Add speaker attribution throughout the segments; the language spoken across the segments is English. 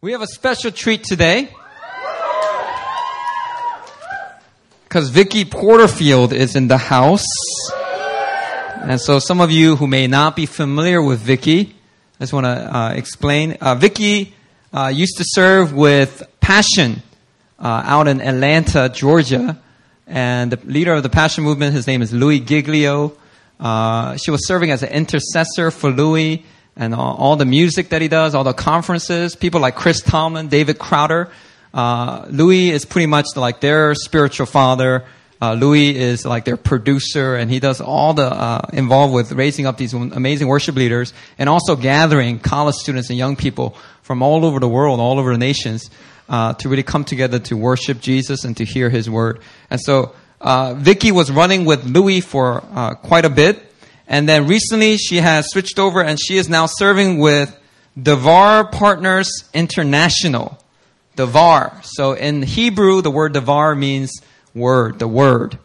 Speaker 1: We have a special treat today. Because Vicky Porterfield is in the house. And so some of you who may not be familiar with Vicky, I just want to uh, explain. Uh, Vicky uh, used to serve with Passion uh, out in Atlanta, Georgia. And the leader of the Passion movement, his name is Louie Giglio. Uh, she was serving as an intercessor for Louie and all, all, the music that he does, all the conferences, people like Chris Tomlin, David Crowder. Uh, Louie is pretty much like their spiritual father. Uh, Louie is like their producer, and he does all the uh, involved with raising up these amazing worship leaders, and also gathering college students and young people from all over the world, all over the nations, uh, to really come together to worship Jesus and to hear His word. And so, uh, Vicky was running with Louie for uh, quite a bit, and then recently she has switched over, and she is now serving with Devar Partners International. Devar. So in Hebrew, the word Devar means word, the word.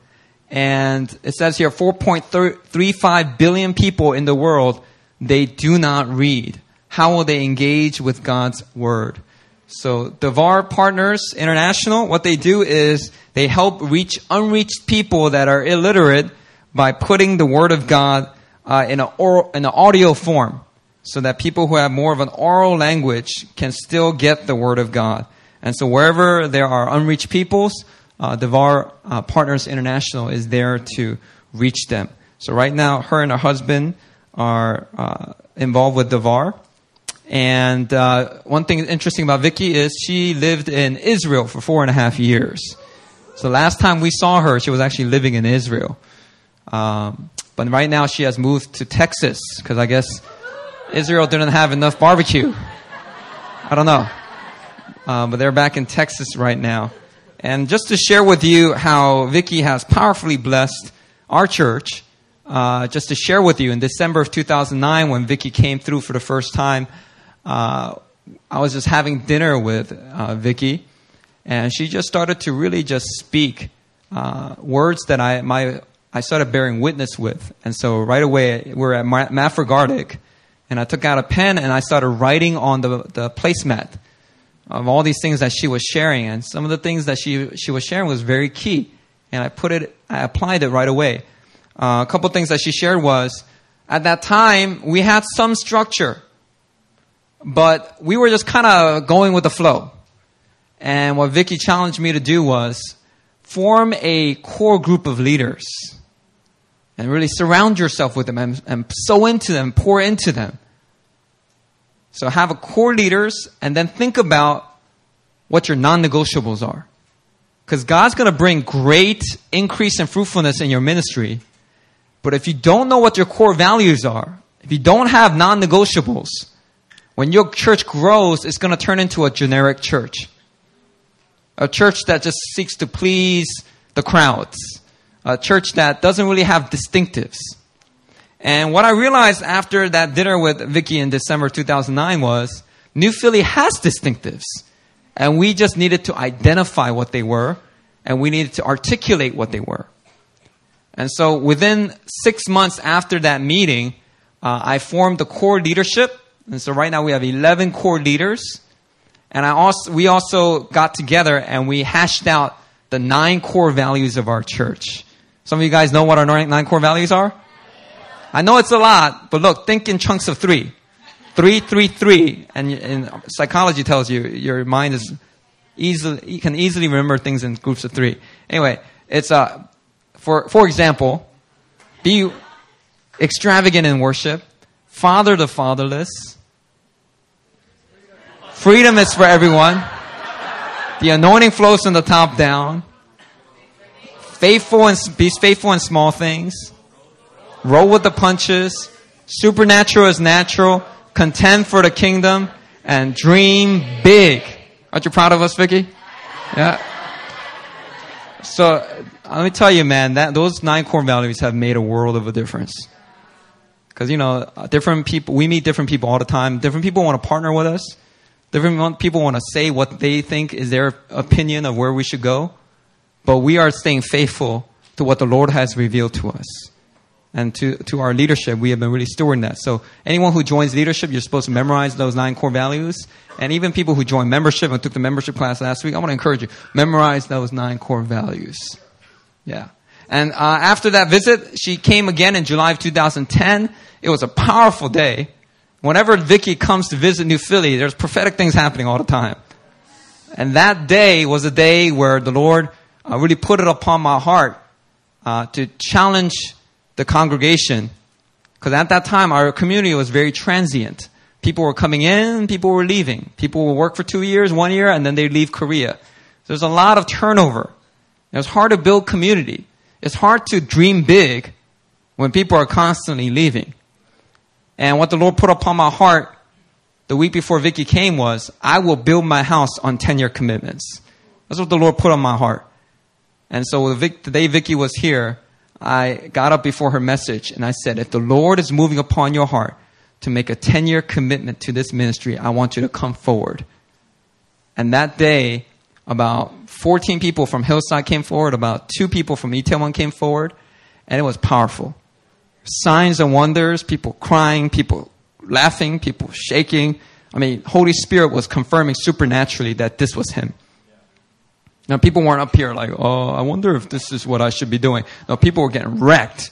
Speaker 1: And it says here 4.35 billion people in the world, they do not read. How will they engage with God's word? So Devar Partners International, what they do is they help reach unreached people that are illiterate by putting the word of God uh, in, an oral, in an audio form so that people who have more of an oral language can still get the word of God. And so wherever there are unreached peoples, uh, Devar uh, Partners International is there to reach them. So right now, her and her husband are uh, involved with Devar. And uh, one thing interesting about Vicky is she lived in Israel for four and a half years. So last time we saw her, she was actually living in Israel. Um, but right now she has moved to Texas because I guess Israel didn't have enough barbecue. I don't know. Uh, but they're back in Texas right now. And just to share with you how Vicky has powerfully blessed our church, uh, just to share with you, in December of 2009, when Vicky came through for the first time, uh, I was just having dinner with uh, Vicky, and she just started to really just speak uh, words that I my I started bearing witness with. And so right away, we're at Mavrogardic, and I took out a pen and I started writing on the the placemat of all these things that she was sharing. And some of the things that she, she was sharing was very key. And I put it, I applied it right away. Uh, a couple things that she shared was, at that time, we had some structure, but we were just kind of going with the flow. And what Vicky challenged me to do was form a core group of leaders and really surround yourself with them and, and sow into them, pour into them. So have a core leaders and then think about what your non-negotiables are. Because God's going to bring great increase in fruitfulness in your ministry. But if you don't know what your core values are, if you don't have non-negotiables, when your church grows, it's going to turn into a generic church. A church that just seeks to please the crowds. A church that doesn't really have distinctives. And what I realized after that dinner with Vicky in December 2009 was New Philly has distinctives. And we just needed to identify what they were and we needed to articulate what they were. And so within six months after that meeting, uh, I formed the core leadership. And so right now we have 11 core leaders. And I also, we also got together and we hashed out the nine core values of our church. Some of you guys know what our nine core values are? I know it's a lot, but look, think in chunks of three. Three, three, three. And, and psychology tells you your mind is easily, you can easily remember things in groups of three. Anyway, it's, uh, for, for example, be extravagant in worship, father the fatherless, freedom is for everyone, the anointing flows from the top down, faithful and, be faithful in small things, roll with the punches, supernatural is natural, contend for the kingdom, and dream big. Aren't you proud of us, Vicky? Yeah. So uh, let me tell you, man, that those nine core values have made a world of a difference. Because you know, uh, different people, we meet different people all the time. Different people want to partner with us. Different people want to say what they think is their opinion of where we should go. But we are staying faithful to what the Lord has revealed to us. and to, to our leadership, we have been really stewarding that. So anyone who joins leadership, you're supposed to memorize those nine core values. And even people who join membership and took the membership class last week, I want to encourage you, memorize those nine core values. Yeah. And uh, after that visit, she came again in July of 2010. It was a powerful day. Whenever Vicky comes to visit New Philly, there's prophetic things happening all the time. And that day was a day where the Lord uh, really put it upon my heart uh, to challenge the congregation. Because at that time, our community was very transient. People were coming in, people were leaving. People would work for two years, one year, and then they'd leave Korea. There's a lot of turnover. It was hard to build community. It's hard to dream big when people are constantly leaving. And what the Lord put upon my heart the week before Vicky came was, I will build my house on 10 year commitments. That's what the Lord put on my heart. And so the day Vicky was here, I got up before her message and I said, if the Lord is moving upon your heart to make a 10 year commitment to this ministry, I want you to come forward. And that day, about 14 people from Hillside came forward, about two people from Itaewon came forward, and it was powerful. Signs and wonders, people crying, people laughing, people shaking. I mean, Holy Spirit was confirming supernaturally that this was Him. Now, people weren't up here like, oh, I wonder if this is what I should be doing. No, people were getting wrecked.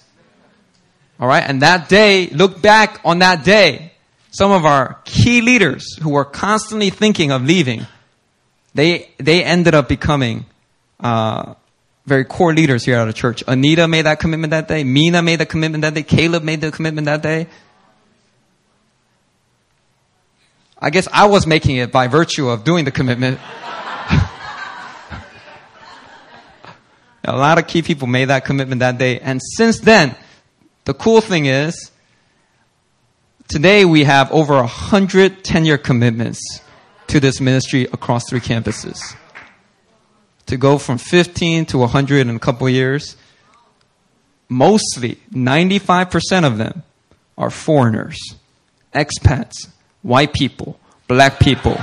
Speaker 1: All right. And that day, look back on that day. Some of our key leaders who were constantly thinking of leaving, they, they ended up becoming, uh, very core leaders here at the church. Anita made that commitment that day. Mina made the commitment that day. Caleb made the commitment that day. I guess I was making it by virtue of doing the commitment. A lot of key people made that commitment that day. And since then, the cool thing is, today we have over a hundred 10-year commitments to this ministry across three campuses. To go from 15 to 100 in a couple years, mostly 95% of them are foreigners, expats, white people, black people,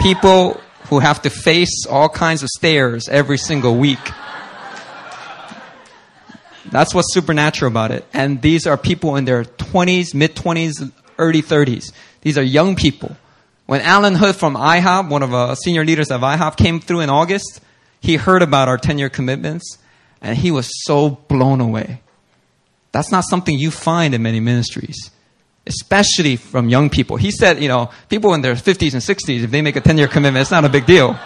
Speaker 1: people who have to face all kinds of stares every single week. That's what's supernatural about it. And these are people in their 20s, mid 20s, early 30s. These are young people. When Allen Hood from IHOP, one of the uh, senior leaders of IHOP, came through in August, he heard about our 10 year commitments and he was so blown away. That's not something you find in many ministries especially from young people. He said, you know, people in their 50s and 60s, if they make a 10 year commitment, it's not a big deal.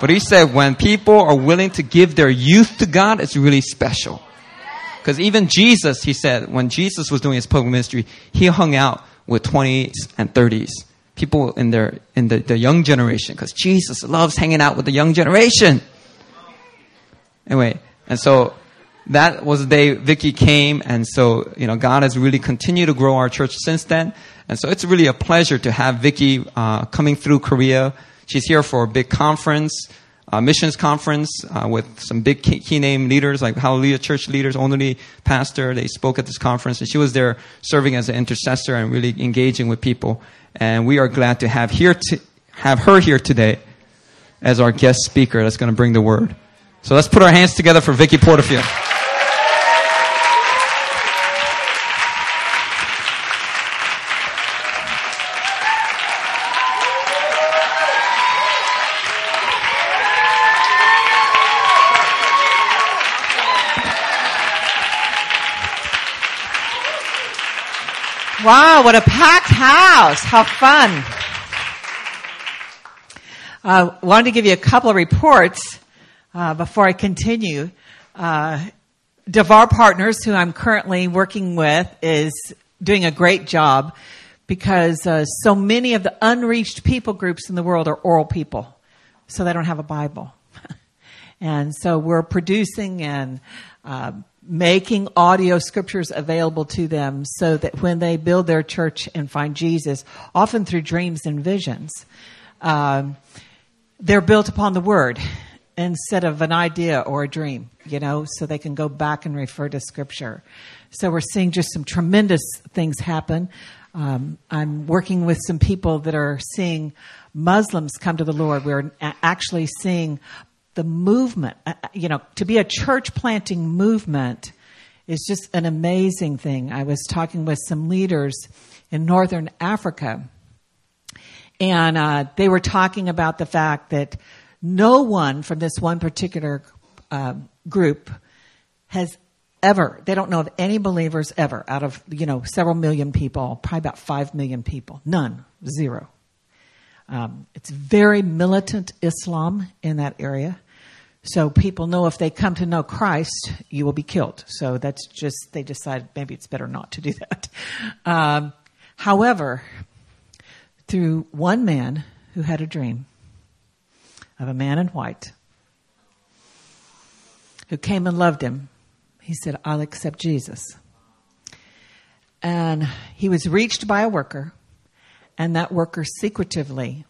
Speaker 1: But he said, when people are willing to give their youth to God, it's really special. Because even Jesus, he said, when Jesus was doing his public ministry, he hung out with 20s and 30s. People in their, in the, the young generation. Because Jesus loves hanging out with the young generation. Anyway, and so that was the day Vicky came, and so you know God has really continued to grow our church since then, and so it's really a pleasure to have Vicky uh, coming through Korea. She's here for a big conference, a missions conference uh, with some big key, name leaders like Hallelujah Church leaders, only pastor. They spoke at this conference, and she was there serving as an intercessor and really engaging with people. And we are glad to have here to have her here today as our guest speaker that's going to bring the word. So let's put our hands together for Vicky Porterfield.
Speaker 2: Wow, what a packed house. How fun. Uh, wanted to give you a couple of reports uh, before I continue. Uh, Devar Partners, who I'm currently working with, is doing a great job because uh, so many of the unreached people groups in the world are oral people, so they don't have a Bible. and so we're producing and uh, making audio scriptures available to them so that when they build their church and find Jesus, often through dreams and visions, um, they're built upon the word instead of an idea or a dream, you know, so they can go back and refer to scripture. So we're seeing just some tremendous things happen. Um, I'm working with some people that are seeing Muslims come to the Lord. We're actually seeing the movement, uh, uh, you know, to be a church planting movement is just an amazing thing. I was talking with some leaders in northern Africa, and uh, they were talking about the fact that no one from this one particular uh, group has ever they don't know of any believers ever out of you know several million people probably about five million people. None. Zero. Um, it's very militant islam in that area so people know if they come to know christ you will be killed so that's just they decided maybe it's better not to do that um, however through one man who had a dream of a man in white who came and loved him he said, I'll accept Jesus. And he was reached by a worker, and that worker secretively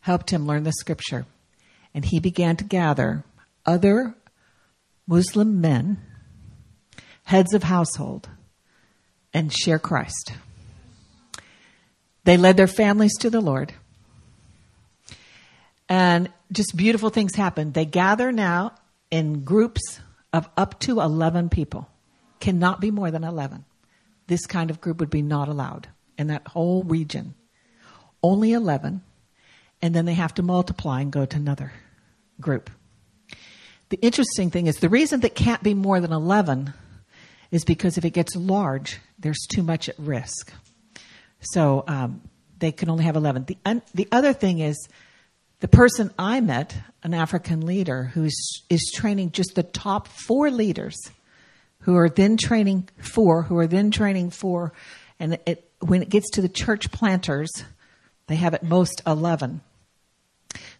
Speaker 2: helped him learn the scripture. And he began to gather other Muslim men, heads of household, and share Christ. They led their families to the Lord. And just beautiful things happened. They gather now in groups of up to 11 people. Cannot be more than 11. This kind of group would be not allowed in that whole region. Only 11. And then they have to multiply and go to another group. The interesting thing is the reason that can't be more than 11 is because if it gets large, there's too much at risk. So um, they can only have 11. The, un- the other thing is the person I met, an African leader who is, training just the top four leaders who are then training four, who are then training four, and it, when it gets to the church planters, they have at most 11.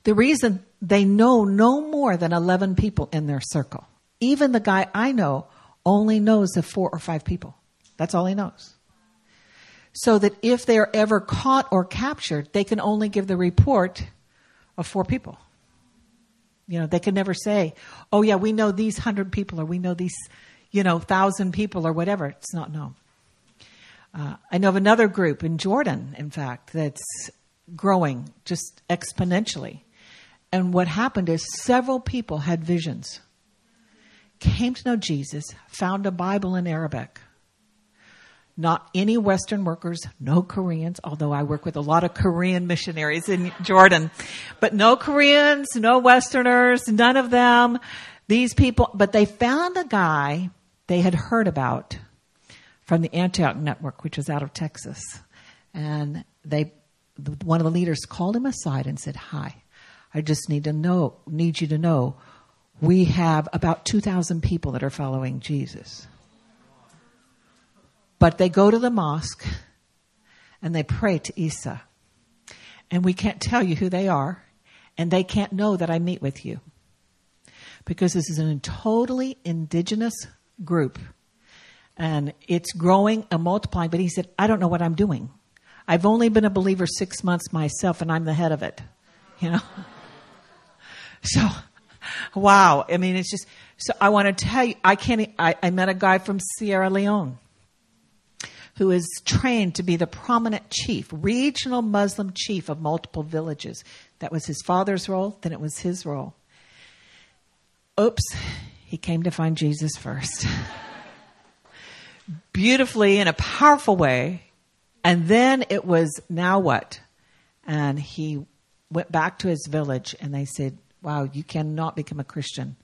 Speaker 2: The reason they know no more than 11 people in their circle. Even the guy I know only knows of four or five people. That's all he knows. So that if they're ever caught or captured, they can only give the report of four people. You know, they can never say, oh, yeah, we know these hundred people or we know these, you know, thousand people or whatever. It's not known. Uh, I know of another group in Jordan, in fact, that's growing just exponentially. And what happened is several people had visions, came to know Jesus, found a Bible in Arabic, not any Western workers, no Koreans, although I work with a lot of Korean missionaries in Jordan, but no Koreans, no Westerners, none of them. These people, but they found a guy they had heard about from the Antioch Network, which was out of Texas. And they, one of the leaders called him aside and said, Hi, I just need to know, need you to know, we have about 2,000 people that are following Jesus. But they go to the mosque and they pray to Isa. And we can't tell you who they are, and they can't know that I meet with you. Because this is a totally indigenous group. And it's growing and multiplying. But he said, I don't know what I'm doing. I've only been a believer six months myself, and I'm the head of it. You know? so, wow. I mean, it's just, so I want to tell you, I can't, I, I met a guy from Sierra Leone who is trained to be the prominent chief, regional Muslim chief of multiple villages. That was his father's role, then it was his role. Oops, he came to find Jesus first. Beautifully, in a powerful way. And then it was, now what? And he went back to his village and they said, wow, you cannot become a Christian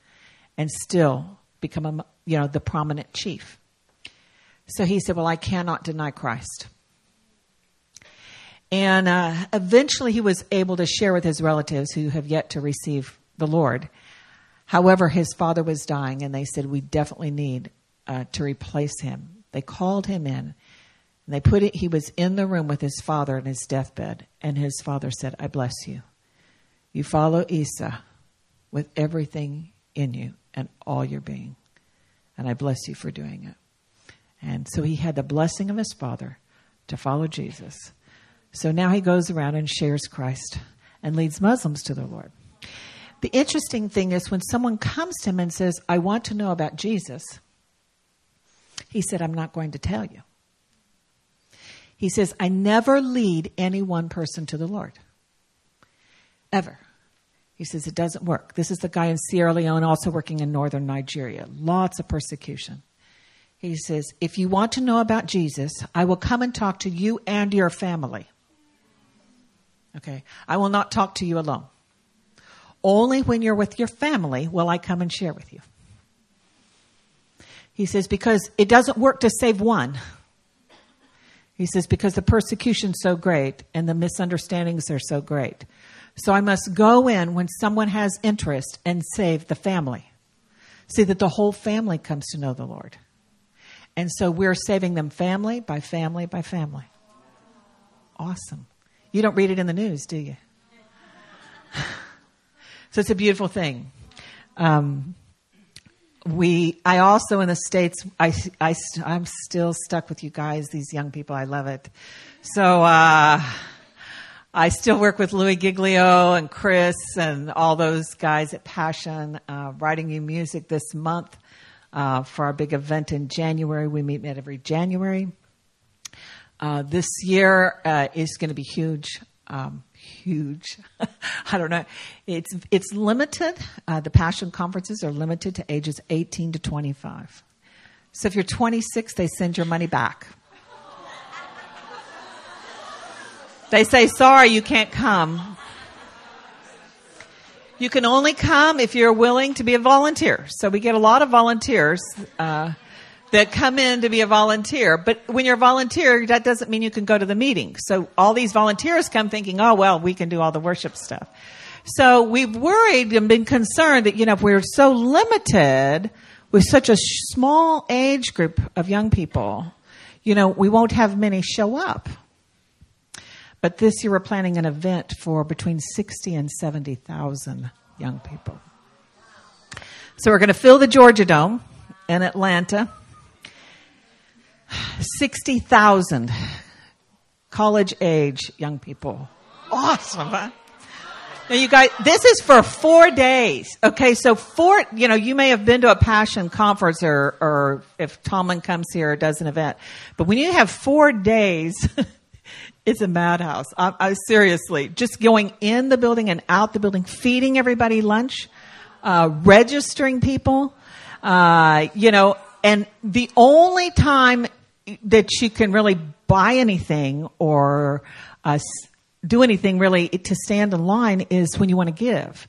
Speaker 2: and still become a, you know, the prominent chief. So he said, Well, I cannot deny Christ. And uh, eventually he was able to share with his relatives who have yet to receive the Lord. However, his father was dying, and they said, We definitely need uh, to replace him. They called him in. And they put it, he was in the room with his father in his deathbed, and his father said, I bless you. You follow Isa with everything in you and all your being. And I bless you for doing it. And so he had the blessing of his father to follow Jesus. So now he goes around and shares Christ and leads Muslims to the Lord. The interesting thing is when someone comes to him and says, I want to know about Jesus, he said, I'm not going to tell you. He says, I never lead any one person to the Lord. Ever. He says, it doesn't work. This is the guy in Sierra Leone, also working in northern Nigeria. Lots of persecution. He says, If you want to know about Jesus, I will come and talk to you and your family. Okay. I will not talk to you alone. Only when you're with your family will I come and share with you. He says, because it doesn't work to save one. He says, because the persecution's so great and the misunderstandings are so great. So I must go in when someone has interest and save the family. See that the whole family comes to know the Lord. And so we're saving them family by family by family. Awesome. You don't read it in the news, do you? so it's a beautiful thing. Um, we, I also in the States, I, I, I'm still stuck with you guys, these young people. I love it. So, uh, I still work with Louie Giglio and Chris and all those guys at Passion, uh, writing you music this month uh, for our big event in January. We meet at every January. Uh, this year uh, is going to be huge. Um, huge. I don't know. It's it's limited. Uh, the Passion conferences are limited to ages 18 to 25. So if you're 26, they send your money back. They say, sorry, you can't come. You can only come if you're willing to be a volunteer. So we get a lot of volunteers uh, that come in to be a volunteer. But when you're a volunteer, that doesn't mean you can go to the meeting. So all these volunteers come thinking, oh, well, we can do all the worship stuff. So we've worried and been concerned that, you know, if we're so limited with such a small age group of young people, you know, we won't have many show up. But this year we're planning an event for between 60 and 70,000 young people. So we're going to fill the Georgia Dome in Atlanta. 60,000 college age young people. Awesome, huh? Now you guys, this is for four days. Okay, so four, you know, you may have been to a passion conference or, or if Tomlin comes here or does an event, but when you have four days It's a madhouse. I, I, seriously, just going in the building and out the building, feeding everybody lunch, uh, registering people, uh, you know, and the only time that you can really buy anything or uh, do anything really to stand in line is when you want to give.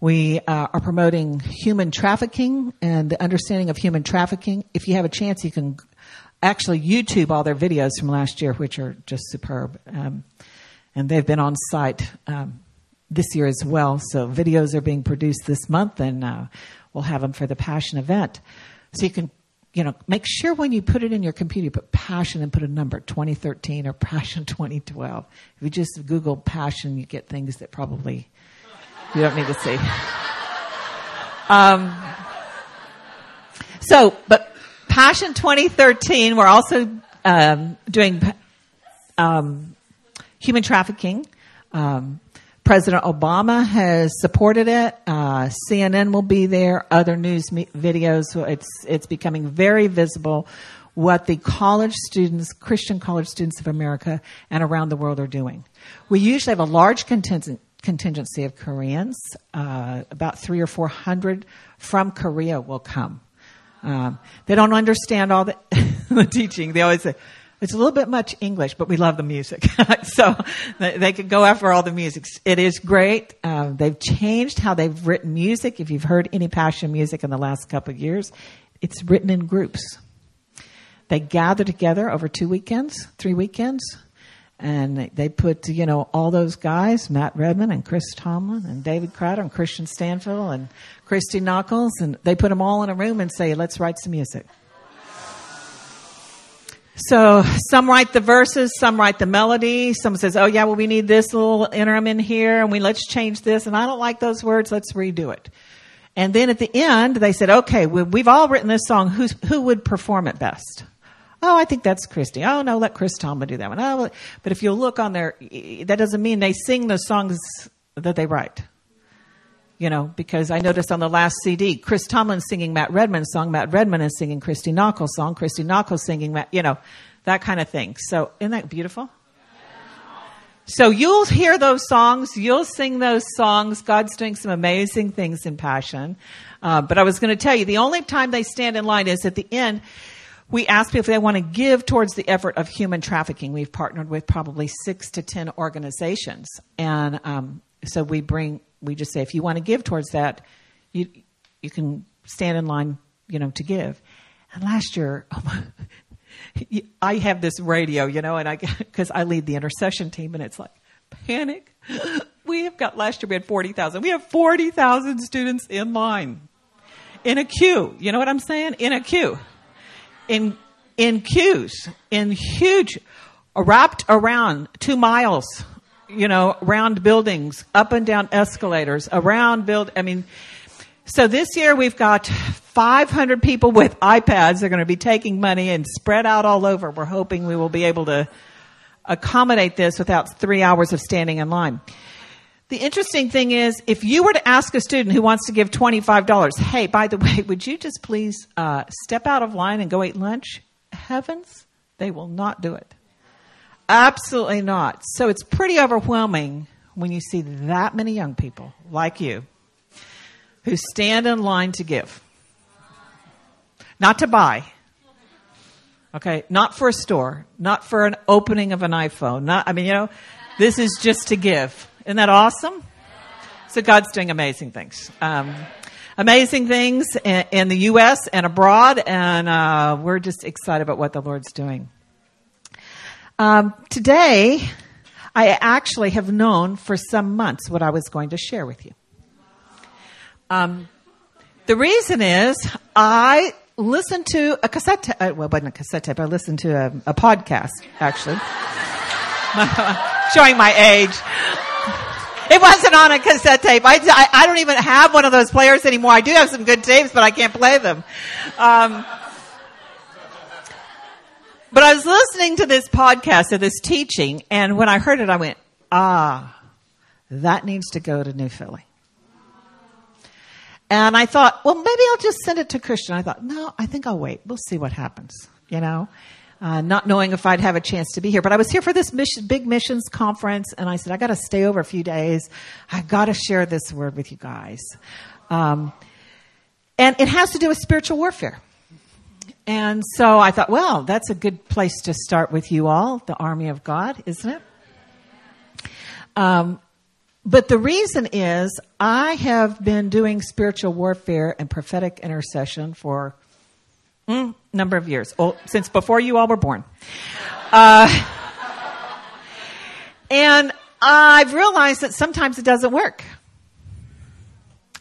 Speaker 2: We uh, are promoting human trafficking and the understanding of human trafficking. If you have a chance, you can actually YouTube all their videos from last year, which are just superb. Um, and they've been on site um, this year as well. So videos are being produced this month, and uh, we'll have them for the Passion event. So you can, you know, make sure when you put it in your computer, you put Passion and put a number, 2013 or Passion 2012. If you just Google Passion, you get things that probably you don't need to see. Um, so, but Passion 2013, we're also um, doing um, human trafficking. Um, President Obama has supported it. Uh, CNN will be there. Other news me- videos. It's it's becoming very visible what the college students, Christian college students of America and around the world are doing. We usually have a large contingent, contingency of Koreans. Uh, about three or four hundred from Korea will come. Um, they don't understand all the, the teaching. They always say, it's a little bit much English, but we love the music. so they, could go after all the music. It is great. Uh, they've changed how they've written music. If you've heard any passion music in the last couple of years, it's written in groups. They gather together over two weekends, three weekends, and they put, you know, all those guys, Matt Redman and Chris Tomlin and David Crowder and Kristian Stanfill and Christy Nockels, and they put them all in a room and say, let's write some music. So some write the verses, some write the melody. Some says, "Oh yeah, well we need this little interim in here, and we let's change this." And I don't like those words. Let's redo it. And then at the end, they said, "Okay, we've all written this song. Who's, who would perform it best?" Oh, I think that's Christy. Oh, no, let Chris Tomlin do that one. Oh, but if you look on there, that doesn't mean they sing the songs that they write. You know, because I noticed on the last CD, Chris Tomlin singing Matt Redman's song, Matt Redman is singing Christy Nockels' song, Christy Knockel singing Matt, you know, that kind of thing. So, isn't that beautiful? So you'll hear those songs, you'll sing those songs. God's doing some amazing things in Passion. Uh, but I was going to tell you, the only time they stand in line is at the end we ask people if they want to give towards the effort of human trafficking. We've partnered with probably six to ten organizations, and um, so we bring. We just say if you want to give towards that, you you can stand in line, you know, to give. And last year, I have this radio, you know, and I because I lead the intercession team, and it's like panic. We have got last year we had forty thousand. We have forty thousand students in line, in a queue. You know what I'm saying? In a queue, in in queues, in huge, wrapped around two miles. You know, around buildings, up and down escalators, around build. I mean, so this year we've got 500 people with iPads. They're going to be taking money and spread out all over. We're hoping we will be able to accommodate this without three hours of standing in line. The interesting thing is, if you were to ask a student who wants to give $25, hey, by the way, would you just please uh, step out of line and go eat lunch? Heavens, they will not do it. Absolutely not. So it's pretty overwhelming when you see that many young people like you who stand in line to give. Not to buy. Okay, not for a store, not for an opening of an iPhone. Not, I mean, you know, this is just to give. Isn't that awesome? So God's doing amazing things. Um, amazing things in, the U.S. and abroad, and uh, we're just excited about what the Lord's doing. Um, today, I actually have known for some months what I was going to share with you. Um, the reason is I listened to a cassette tape. Uh, well, it wasn't a cassette tape. I listened to a, a podcast, actually. Showing my age. It wasn't on a cassette tape. I, I, I, don't even have one of those players anymore. I do have some good tapes, but I can't play them. Um, but I was listening to this podcast or this teaching, and when I heard it, I went, ah, that needs to go to New Philly. And I thought, well, maybe I'll just send it to Christian. I thought, no, I think I'll wait. We'll see what happens, you know? Uh, not knowing if I'd have a chance to be here. But I was here for this mission, big missions conference, and I said, I got to stay over a few days. I got to share this word with you guys. Um, and it has to do with spiritual warfare. And so I thought, well, that's a good place to start with you all, the army of God, isn't it? Um, but the reason is I have been doing spiritual warfare and prophetic intercession for a mm, number of years, oh, since before you all were born. Uh, and I've realized that sometimes it doesn't work.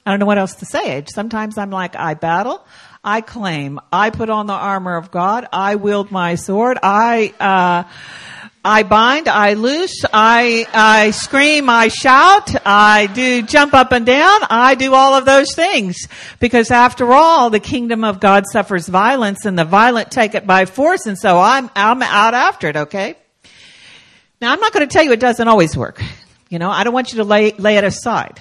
Speaker 2: I don't know what else to say. Sometimes I'm like, I battle, I claim, I put on the armor of God, I wield my sword, I, uh, I bind, I loose, I, I scream, I shout, I do jump up and down, I do all of those things. Because after all, the kingdom of God suffers violence and the violent take it by force and so I'm, I'm out after it, okay? Now I'm not going to tell you it doesn't always work. You know, I don't want you to lay, lay it aside.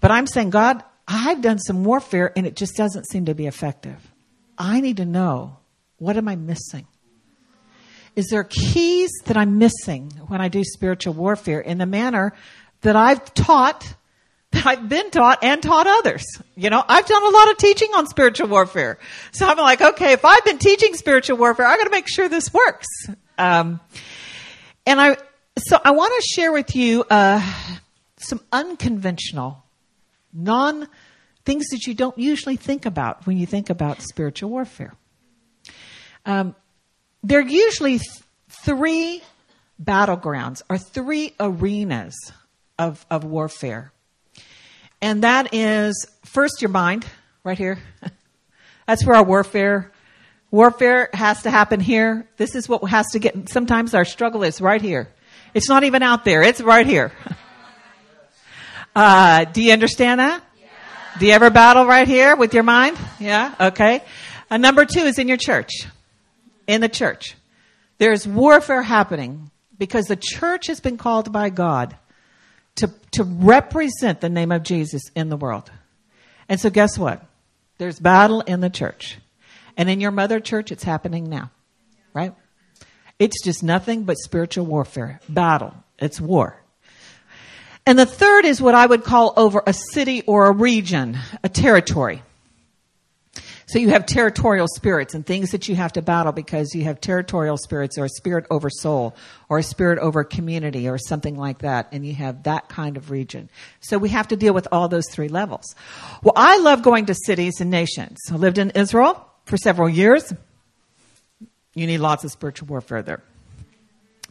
Speaker 2: But I'm saying, God, I've done some warfare and it just doesn't seem to be effective. I need to know, what am I missing? Is there keys that I'm missing when I do spiritual warfare in the manner that I've taught, that I've been taught and taught others? You know, I've done a lot of teaching on spiritual warfare. So I'm like, okay, if I've been teaching spiritual warfare, I gotta make sure this works. Um, and I, so I want to share with you, uh, some unconventional, non, things that you don't usually think about when you think about spiritual warfare. Um, there are usually th- three battlegrounds or three arenas of, of warfare. And that is first your mind, right here. That's where our warfare warfare has to happen here. This is what has to get sometimes our struggle is right here. It's not even out there, it's right here. Uh, do you understand that? Do you ever battle right here with your mind? Yeah, okay. Uh, number two is in your church in the church. There's warfare happening because the church has been called by God to, to represent the name of Jesus in the world. And so guess what? There's battle in the church. And in your mother church, it's happening now, right? It's just nothing but spiritual warfare, battle. It's war. And the third is what I would call over a city or a region, a territory. So you have territorial spirits and things that you have to battle because you have territorial spirits or a spirit over Seoul or a spirit over community or something like that. And you have that kind of region. So we have to deal with all those three levels. Well, I love going to cities and nations. I lived in Israel for several years. You need lots of spiritual warfare there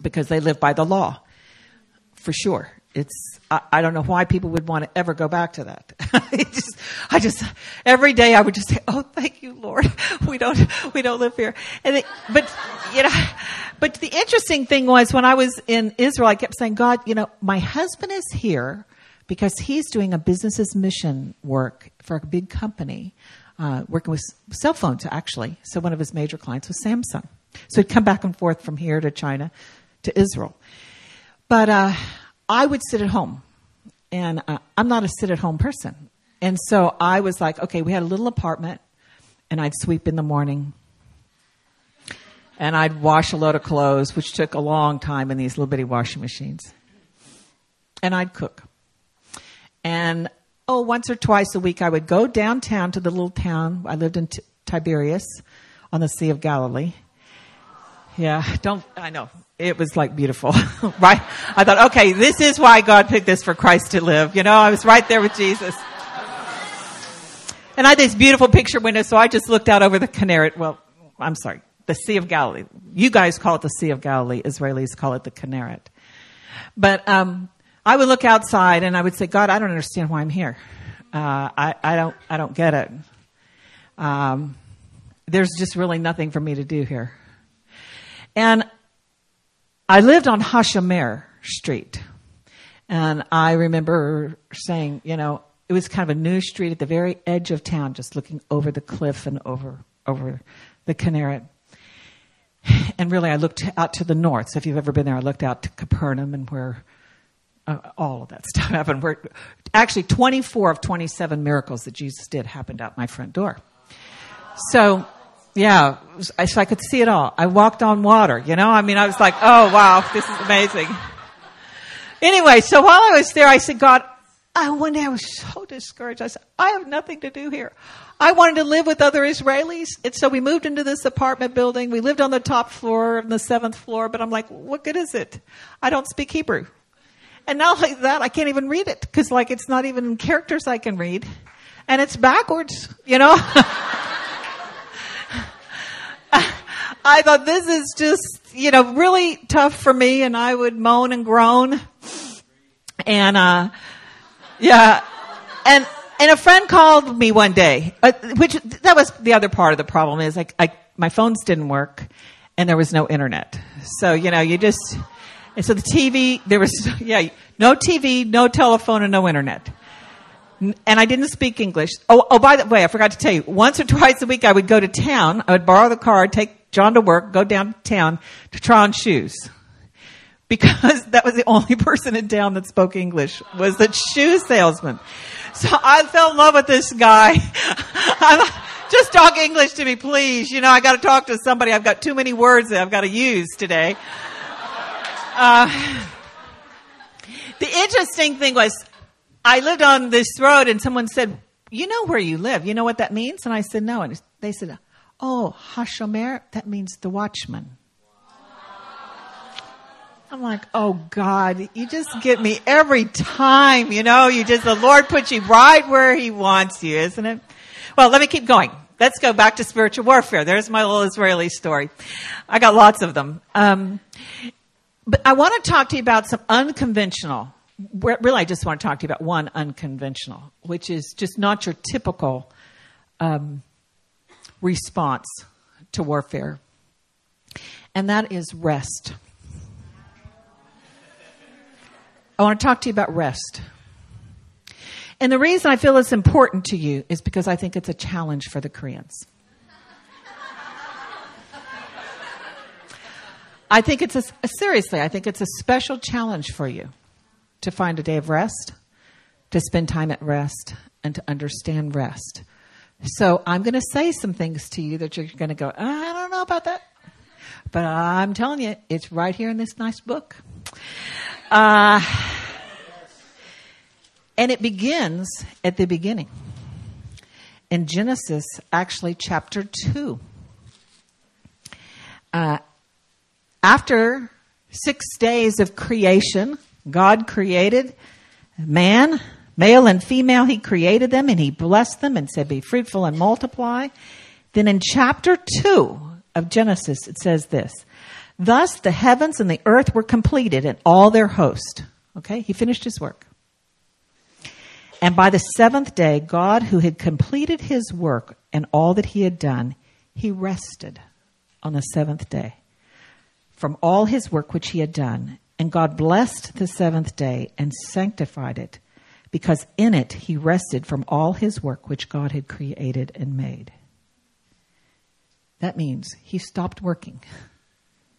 Speaker 2: because they live by the law for sure it's I, I, don't know why people would want to ever go back to that. just, I just every day I would just say, "Oh, thank you, Lord. We don't we don't live here." And it, but you know, but the interesting thing was when I was in Israel, I kept saying, "God, you know, my husband is here because he's doing a business's mission work for a big company, uh, working with cell phones actually. So one of his major clients was Samsung. So he'd come back and forth from here to China to Israel, but." Uh, I would sit at home, and uh, I'm not a sit at home person. And so I was like, okay, we had a little apartment, and I'd sweep in the morning, and I'd wash a load of clothes, which took a long time in these little bitty washing machines, and I'd cook. And oh, once or twice a week, I would go downtown to the little town. I lived in T- Tiberias on the Sea of Galilee. Yeah, don't, I know it was like beautiful, right? I thought, okay, this is why God picked this for Christ to live. You know, I was right there with Jesus. And I had this beautiful picture window, so I just looked out over the Kinneret. Well, I'm sorry, the Sea of Galilee. You guys call it the Sea of Galilee. Israelis call it the Kinneret. But um, I would look outside and I would say, God, I don't understand why I'm here. Uh, I, I don't, I don't get it. Um, there's just really nothing for me to do here. And I lived on Hashomer Street. And I remember saying, you know, it was kind of a new street at the very edge of town, just looking over the cliff and over, over the Kinneret. And really, I looked out to the north. So if you've ever been there, I looked out to Capernaum and where uh, all of that stuff happened. Where actually 24 of 27 miracles that Jesus did happened out my front door. So yeah, so I could see it all. I walked on water, you know? I mean, I was like, oh wow, this is amazing. Anyway, so while I was there, I said, God, I one day I was so discouraged. I said, I have nothing to do here. I wanted to live with other Israelis. And so we moved into this apartment building. We lived on the top floor and the seventh floor, but I'm like, what good is it? I don't speak Hebrew. And not only that, I can't even read it because like it's not even characters I can read. And it's backwards, you know? I thought this is just, you know, really tough for me and I would moan and groan. And, uh, yeah. And, and a friend called me one day, uh, which, that was the other part of the problem is like, I, my phones didn't work and there was no internet. So, you know, you just, and so the TV, there was, yeah, no TV, no telephone, and no internet. And I didn't speak English. Oh, oh, by the way, I forgot to tell you, once or twice a week I would go to town, I would borrow the car, take John to work, go downtown to try on shoes. Because that was the only person in town that spoke English was the shoe salesman. So I fell in love with this guy. just talk English to me, please. You know, I got to talk to somebody. I've got too many words that I've got to use today. Uh, the interesting thing was, I lived on this road, and someone said, "You know where you live? You know what that means?" And I said, "No." And they said, Oh, Hashomer, that means the watchman. I'm like, oh God, you just get me every time, you know, you just, the Lord puts you right where He wants you, isn't it? Well, let me keep going. Let's go back to spiritual warfare. There's my little Israeli story. I got lots of them. Um, but I want to talk to you about some unconventional, really, I just want to talk to you about one unconventional, which is just not your typical, um, response to warfare, and that is rest. I want to talk to you about rest. And the reason I feel it's important to you is because I think it's a challenge for the Koreans. I think it's a, seriously, I think it's a special challenge for you to find a day of rest, to spend time at rest, and to understand rest. So I'm going to say some things to you that you're going to go, I don't know about that. But I'm telling you, it's right here in this nice book. Uh, and it begins at the beginning. in Genesis, actually, chapter 2. Uh, after six days of creation, God created man, male and female, He created them and He blessed them and said, Be fruitful and multiply. Then in chapter 2 of Genesis, it says this Thus the heavens and the earth were completed and all their host. Okay, He finished His work. And by the seventh day, God, who had completed His work and all that He had done, He rested on the seventh day from all his work which he had done. And God blessed the seventh day and sanctified it, because in it he rested from all his work which God had created and made. That means he stopped working.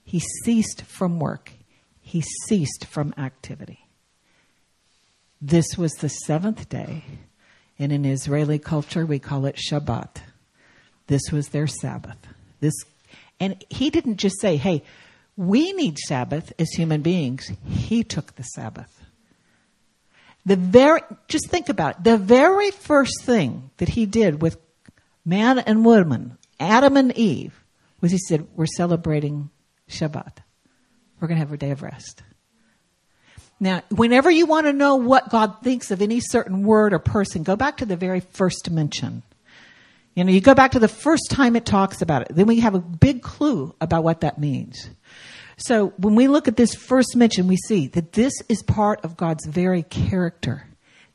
Speaker 2: He ceased from work. He ceased from activity. This was the seventh day. And in Israeli culture, we call it Shabbat. This was their Sabbath. This, and he didn't just say, hey, we need Sabbath as human beings. He took the Sabbath. The very, just think about it. The very first thing that he did with man and woman, Adam and Eve, was he said, We're celebrating Shabbat. We're going to have a day of rest. Now, whenever you want to know what God thinks of any certain word or person, go back to the very first mention. You know, you go back to the first time it talks about it. Then we have a big clue about what that means. So when we look at this first mention, we see that this is part of God's very character,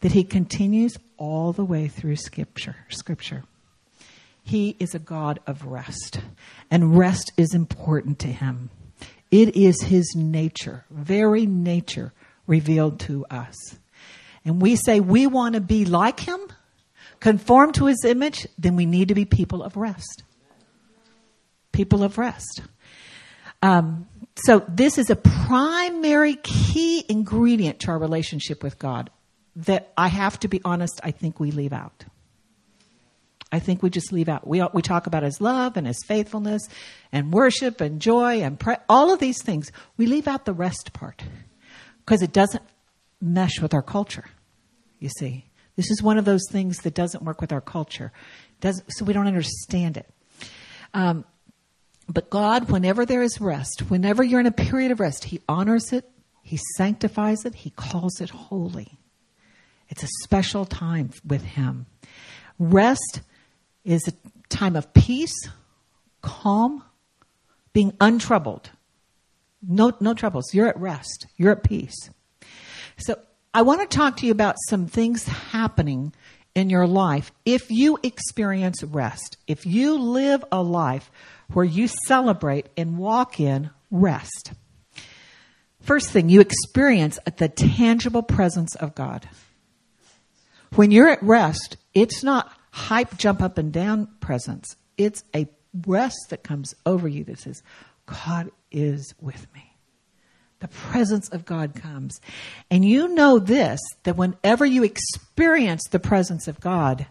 Speaker 2: that He continues all the way through Scripture. Scripture. He is a God of rest, and rest is important to Him. It is His nature, very nature, revealed to us. And we say we want to be like Him, conform to His image, then we need to be people of rest. People of rest. Um, so this is a primary key ingredient to our relationship with God that I have to be honest, I think we leave out. I think we just leave out. We, we talk about his love and his faithfulness and worship and joy and all of these things. We leave out the rest part because it doesn't mesh with our culture, you see. This is one of those things that doesn't work with our culture, does so we don't understand it. Um, but God, whenever there is rest, whenever you're in a period of rest, He honors it, He sanctifies it, He calls it holy. It's a special time with Him. Rest is a time of peace, calm, being untroubled. No, no troubles. You're at rest. You're at peace. So I want to talk to you about some things happening in your life if you experience rest. If you live a life where you celebrate and walk in rest. First thing, you experience the tangible presence of God. When you're at rest, it's not hype, jump up and down presence. It's a rest that comes over you that says, God is with me. The presence of God comes. And you know this, that whenever you experience the presence of God,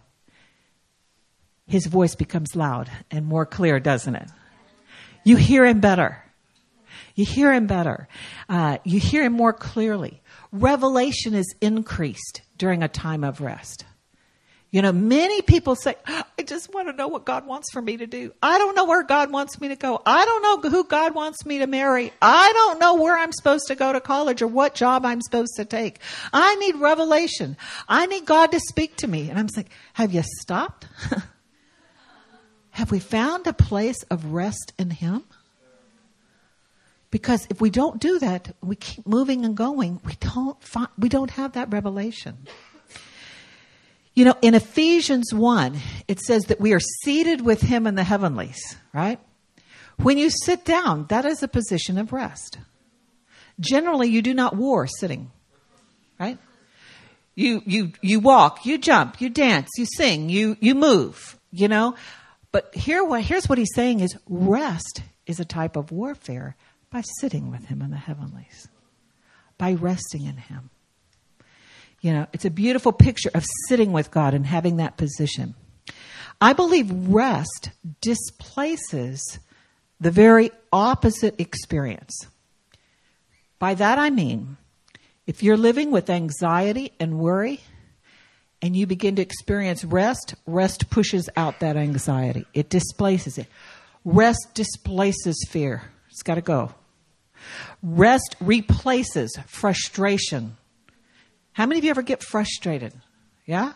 Speaker 2: his voice becomes loud and more clear, doesn't it? You hear him better. You hear him better. Uh, you hear him more clearly. Revelation is increased during a time of rest. You know, many people say, I just want to know what God wants for me to do. I don't know where God wants me to go. I don't know who God wants me to marry. I don't know where I'm supposed to go to college or what job I'm supposed to take. I need revelation. I need God to speak to me. And I'm saying, have you stopped? Have we found a place of rest in Him? Because if we don't do that, we keep moving and going. We don't find, we don't have that revelation. You know, in Ephesians 1, it says that we are seated with him in the heavenlies, right? When you sit down, that is a position of rest. Generally, you do not war sitting, right? You, you, you walk, you jump, you dance, you sing, you, you move, you know? But here, here's what he's saying is rest is a type of warfare by sitting with him in the heavenlies, by resting in him. You know, it's a beautiful picture of sitting with God and having that position. I believe rest displaces the very opposite experience. By that I mean, if you're living with anxiety and worry, and you begin to experience rest, rest pushes out that anxiety. It displaces it. Rest displaces fear. It's got to go. Rest replaces frustration. How many of you ever get frustrated? Yeah?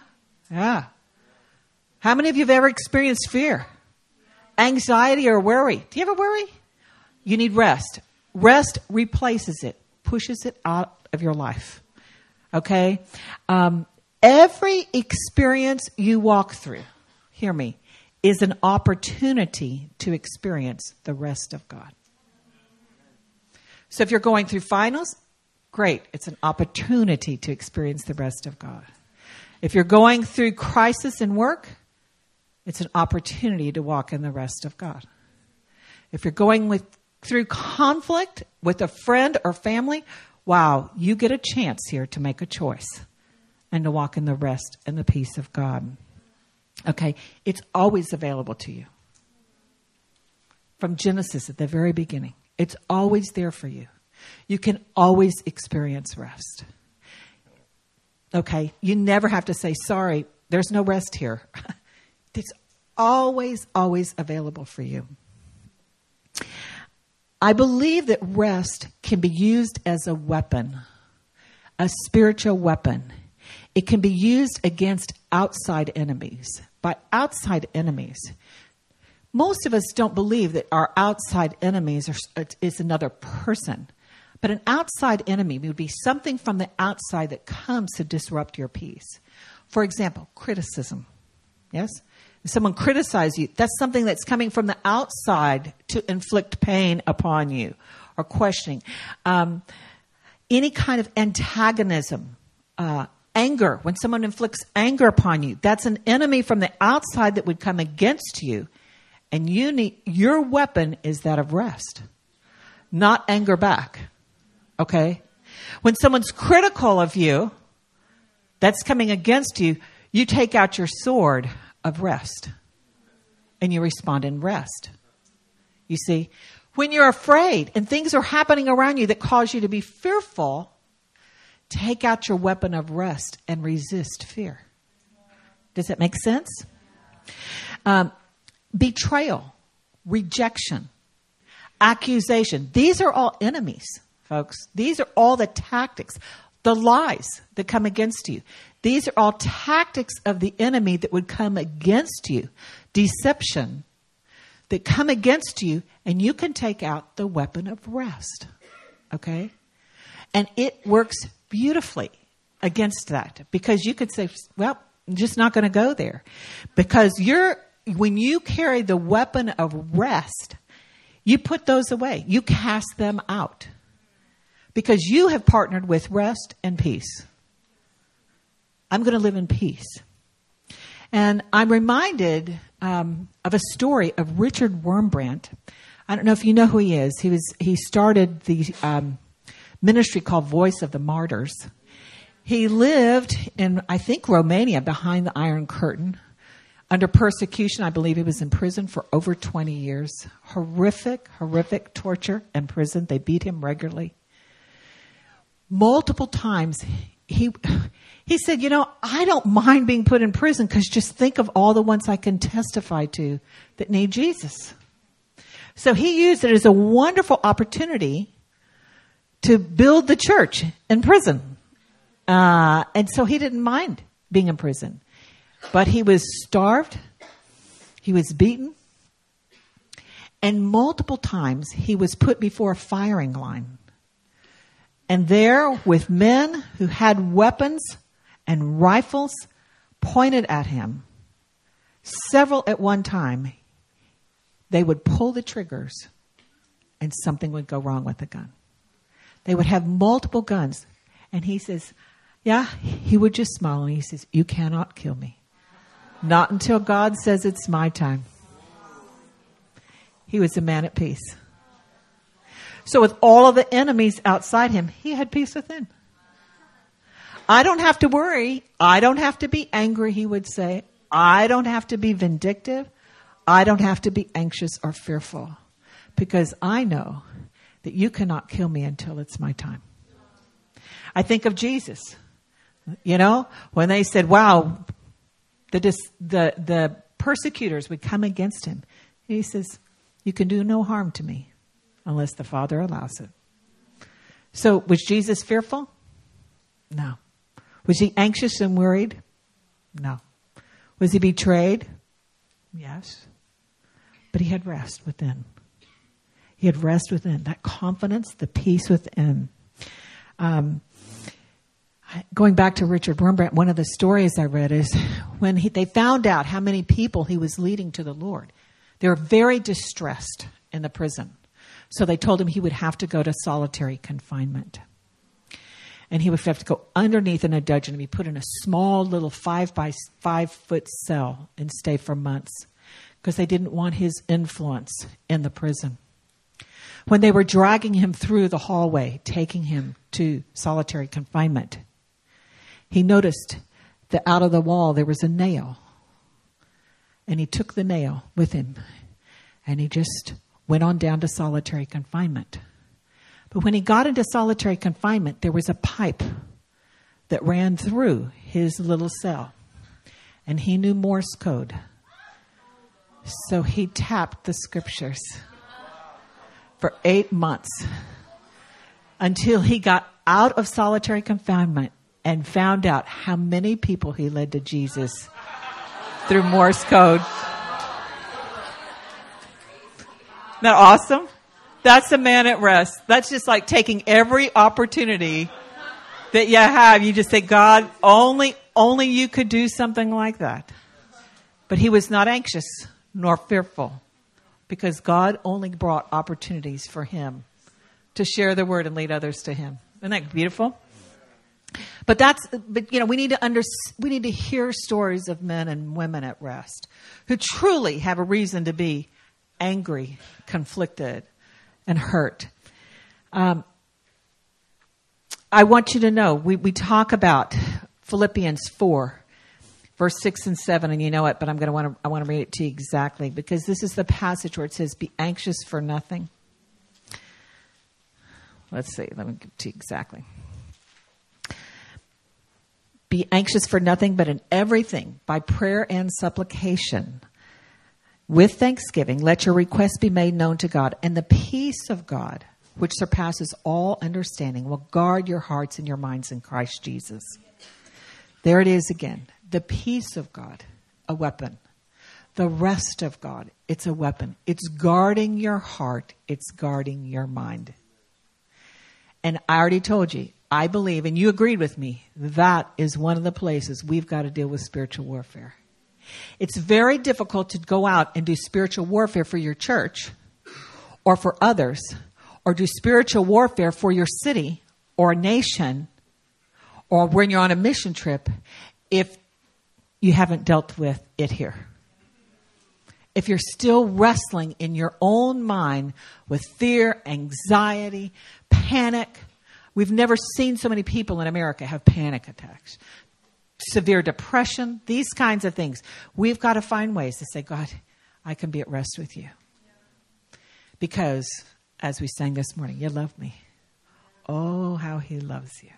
Speaker 2: Yeah. How many of you have ever experienced fear? Anxiety or worry? Do you ever worry? You need rest. Rest replaces it, pushes it out of your life. Okay? Um, every experience you walk through, hear me, is an opportunity to experience the rest of God. So if you're going through finals, great. It's an opportunity to experience the rest of God. If you're going through crisis in work, it's an opportunity to walk in the rest of God. If you're going with, through conflict with a friend or family, wow, you get a chance here to make a choice and to walk in the rest and the peace of God. Okay, it's always available to you. From Genesis at the very beginning, it's always there for you. You can always experience rest. Okay, you never have to say, sorry, there's no rest here. it's always, always available for you. I believe that rest can be used as a weapon, a spiritual weapon. It can be used against outside enemies. By outside enemies, most of us don't believe that our outside enemies are, is another person. But an outside enemy would be something from the outside that comes to disrupt your peace. For example, criticism. Yes? If someone criticizes you, that's something that's coming from the outside to inflict pain upon you or questioning. Um, any kind of antagonism, uh, anger, when someone inflicts anger upon you, that's an enemy from the outside that would come against you. And you need, your weapon is that of rest, not anger back. Okay? When someone's critical of you, that's coming against you, you take out your sword of rest and you respond in rest. You see, when you're afraid and things are happening around you that cause you to be fearful, take out your weapon of rest and resist fear. Does that make sense? Um, betrayal, rejection, accusation. These are all enemies, folks. These are all the tactics, the lies that come against you. These are all tactics of the enemy that would come against you, deception that come against you, and you can take out the weapon of rest. Okay? And it works beautifully against that because you could say, well, I'm just not going to go there. Because you're, when you carry the weapon of rest, you put those away, you cast them out because you have partnered with rest and peace. I'm going to live in peace. And I'm reminded um, of a story of Richard Wurmbrand. I don't know if you know who he is. He was he started the um, ministry called Voice of the Martyrs. He lived in I think Romania behind the Iron Curtain under persecution. I believe he was in prison for over 20 years. Horrific, horrific torture and prison. They beat him regularly. Multiple times he he said, You know, I don't mind being put in prison because just think of all the ones I can testify to that need Jesus. So he used it as a wonderful opportunity to build the church in prison. Uh, and so he didn't mind being in prison. But he was starved, he was beaten, and multiple times he was put before a firing line. And there, with men who had weapons, and rifles pointed at him, several at one time, they would pull the triggers and something would go wrong with the gun. They would have multiple guns. And he says, Yeah, he would just smile and he says, You cannot kill me. Not until God says it's my time. He was a man at peace. So, with all of the enemies outside him, he had peace within. I don't have to worry. I don't have to be angry, he would say. I don't have to be vindictive. I don't have to be anxious or fearful because I know that you cannot kill me until it's my time. I think of Jesus. You know, when they said, wow, the, dis- the, the persecutors would come against him. He says, you can do no harm to me unless the Father allows it. So was Jesus fearful? No. Was he anxious and worried? No. Was he betrayed? Yes. But he had rest within. He had rest within. That confidence, the peace within. Um, going back to Richard Wurmbrand, one of the stories I read is when he, they found out how many people he was leading to the Lord. They were very distressed in the prison. So they told him he would have to go to solitary confinement. And he would have to go underneath in a dungeon and be put in a small little five by five foot cell and stay for months because they didn't want his influence in the prison. When they were dragging him through the hallway, taking him to solitary confinement, he noticed that out of the wall there was a nail. And he took the nail with him and he just went on down to solitary confinement. But when he got into solitary confinement, there was a pipe that ran through his little cell. And he knew Morse code. So he tapped the scriptures for eight months until he got out of solitary confinement and found out how many people he led to Jesus through Morse code. Isn't that awesome? That's a man at rest. That's just like taking every opportunity that you have. You just say, God, only, only you could do something like that. But he was not anxious nor fearful because God only brought opportunities for him to share the word and lead others to him. Isn't that beautiful? But that's, but you know, we need to under, we need to hear stories of men and women at rest who truly have a reason to be angry, conflicted, and hurt. Um, I want you to know we, we talk about Philippians 4, verse 6 and 7, and you know it, but I'm going to want to, I want to read it to you exactly because this is the passage where it says, Be anxious for nothing. Let's see, let me give to you exactly. Be anxious for nothing, but in everything, by prayer and supplication with thanksgiving, let your requests be made known to God, and the peace of God, which surpasses all understanding, will guard your hearts and your minds in Christ Jesus. There it is again. The peace of God, a weapon. The rest of God, it's a weapon. It's guarding your heart, it's guarding your mind. And I already told you, I believe, and you agreed with me, that is one of the places we've got to deal with spiritual warfare. It's very difficult to go out and do spiritual warfare for your church or for others or do spiritual warfare for your city or nation or when you're on a mission trip if you haven't dealt with it here. If you're still wrestling in your own mind with fear, anxiety, panic, we've never seen so many people in America have panic attacks severe depression, these kinds of things. We've got to find ways to say, God, I can be at rest with you. Because, as we sang this morning, you love me. Oh, how he loves you.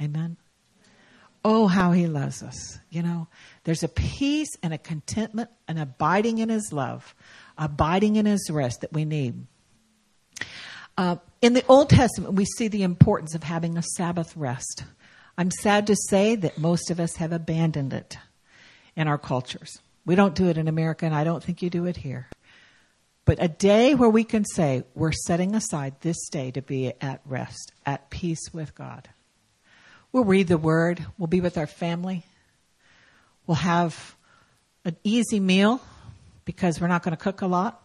Speaker 2: Amen. Oh, how he loves us. You know, there's a peace and a contentment and abiding in his love, abiding in his rest that we need. Uh, in the Old Testament, we see the importance of having a Sabbath rest. I'm sad to say that most of us have abandoned it in our cultures. We don't do it in America, and I don't think you do it here. But a day where we can say, we're setting aside this day to be at rest, at peace with God. We'll read the Word, we'll be with our family, we'll have an easy meal because we're not going to cook a lot.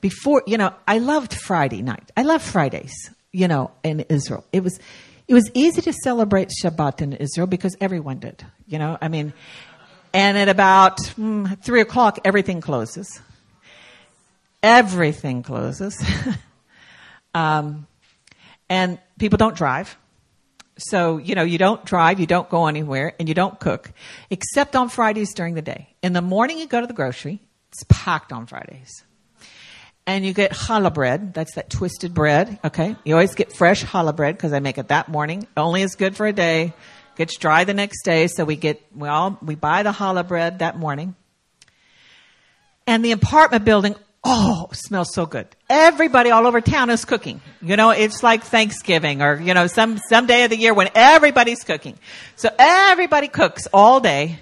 Speaker 2: Before, you know, I loved Friday night. I love Fridays, you know, in Israel. It was, it was easy to celebrate Shabbat in Israel because everyone did. You know, I mean, and at about mm, three o'clock, everything closes. Everything closes. um, and people don't drive. So, you know, you don't drive, you don't go anywhere, and you don't cook, except on Fridays during the day. In the morning, you go to the grocery. It's packed on Fridays and you get challah bread. That's that twisted bread. Okay. You always get fresh challah bread because I make it that morning. Only is good for a day Gets dry the next day, so we get we all we buy the challah bread that morning. And the apartment building, oh, smells so good. Everybody all over town is cooking. You know, it's like Thanksgiving or, you know, some, some day of the year when everybody's cooking. So everybody cooks all day.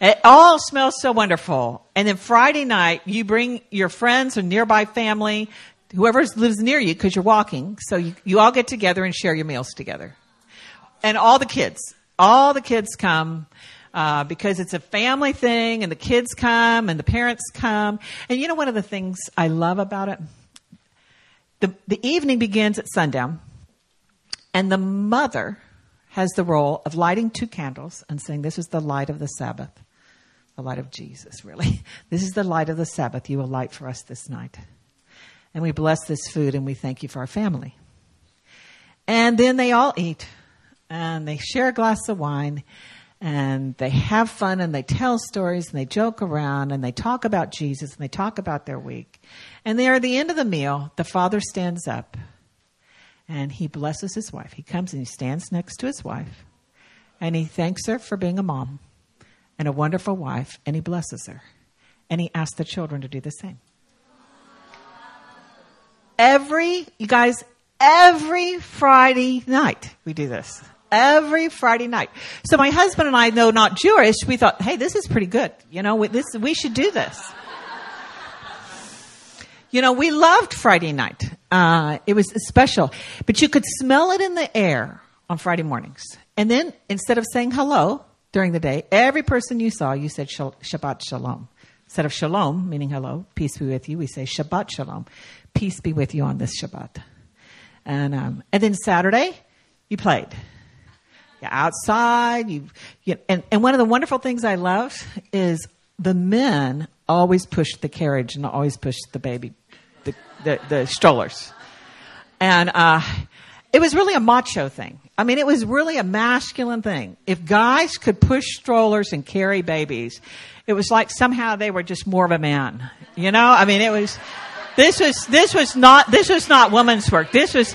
Speaker 2: It all smells so wonderful. And then Friday night, you bring your friends or nearby family, whoever lives near you, because you're walking. So you, you all get together and share your meals together. And all the kids, all the kids come. Uh, because it's a family thing and the kids come and the parents come. And you know, one of the things I love about it? The, the evening begins at sundown and the mother has the role of lighting two candles and saying, this is the light of the Sabbath. The light of Jesus, really. This is the light of the Sabbath you will light for us this night. And we bless this food and we thank you for our family. And then they all eat and they share a glass of wine and they have fun and they tell stories and they joke around and they talk about Jesus and they talk about their week. And there at the end of the meal, the father stands up and he blesses his wife. He comes and he stands next to his wife and he thanks her for being a mom and a wonderful wife and he blesses her. And he asks the children to do the same. Every, you guys, every Friday night we do this every Friday night. So my husband and I, though not Jewish, we thought, hey, this is pretty good. You know, we, this, we should do this. You know, we loved Friday night. Uh, it was special, but you could smell it in the air on Friday mornings. And then instead of saying hello during the day, every person you saw, you said Shabbat Shalom. Instead of Shalom, meaning hello, peace be with you, we say Shabbat Shalom, peace be with you on this Shabbat. And um, and then Saturday, you played outside. You, you and, and one of the wonderful things I love is the men always push the carriage and always push the baby, the, the, the strollers. And, uh, it was really a macho thing. I mean, it was really a masculine thing. If guys could push strollers and carry babies, it was like somehow they were just more of a man. You know? I mean, it was, this was, this was not, this was not woman's work. This was,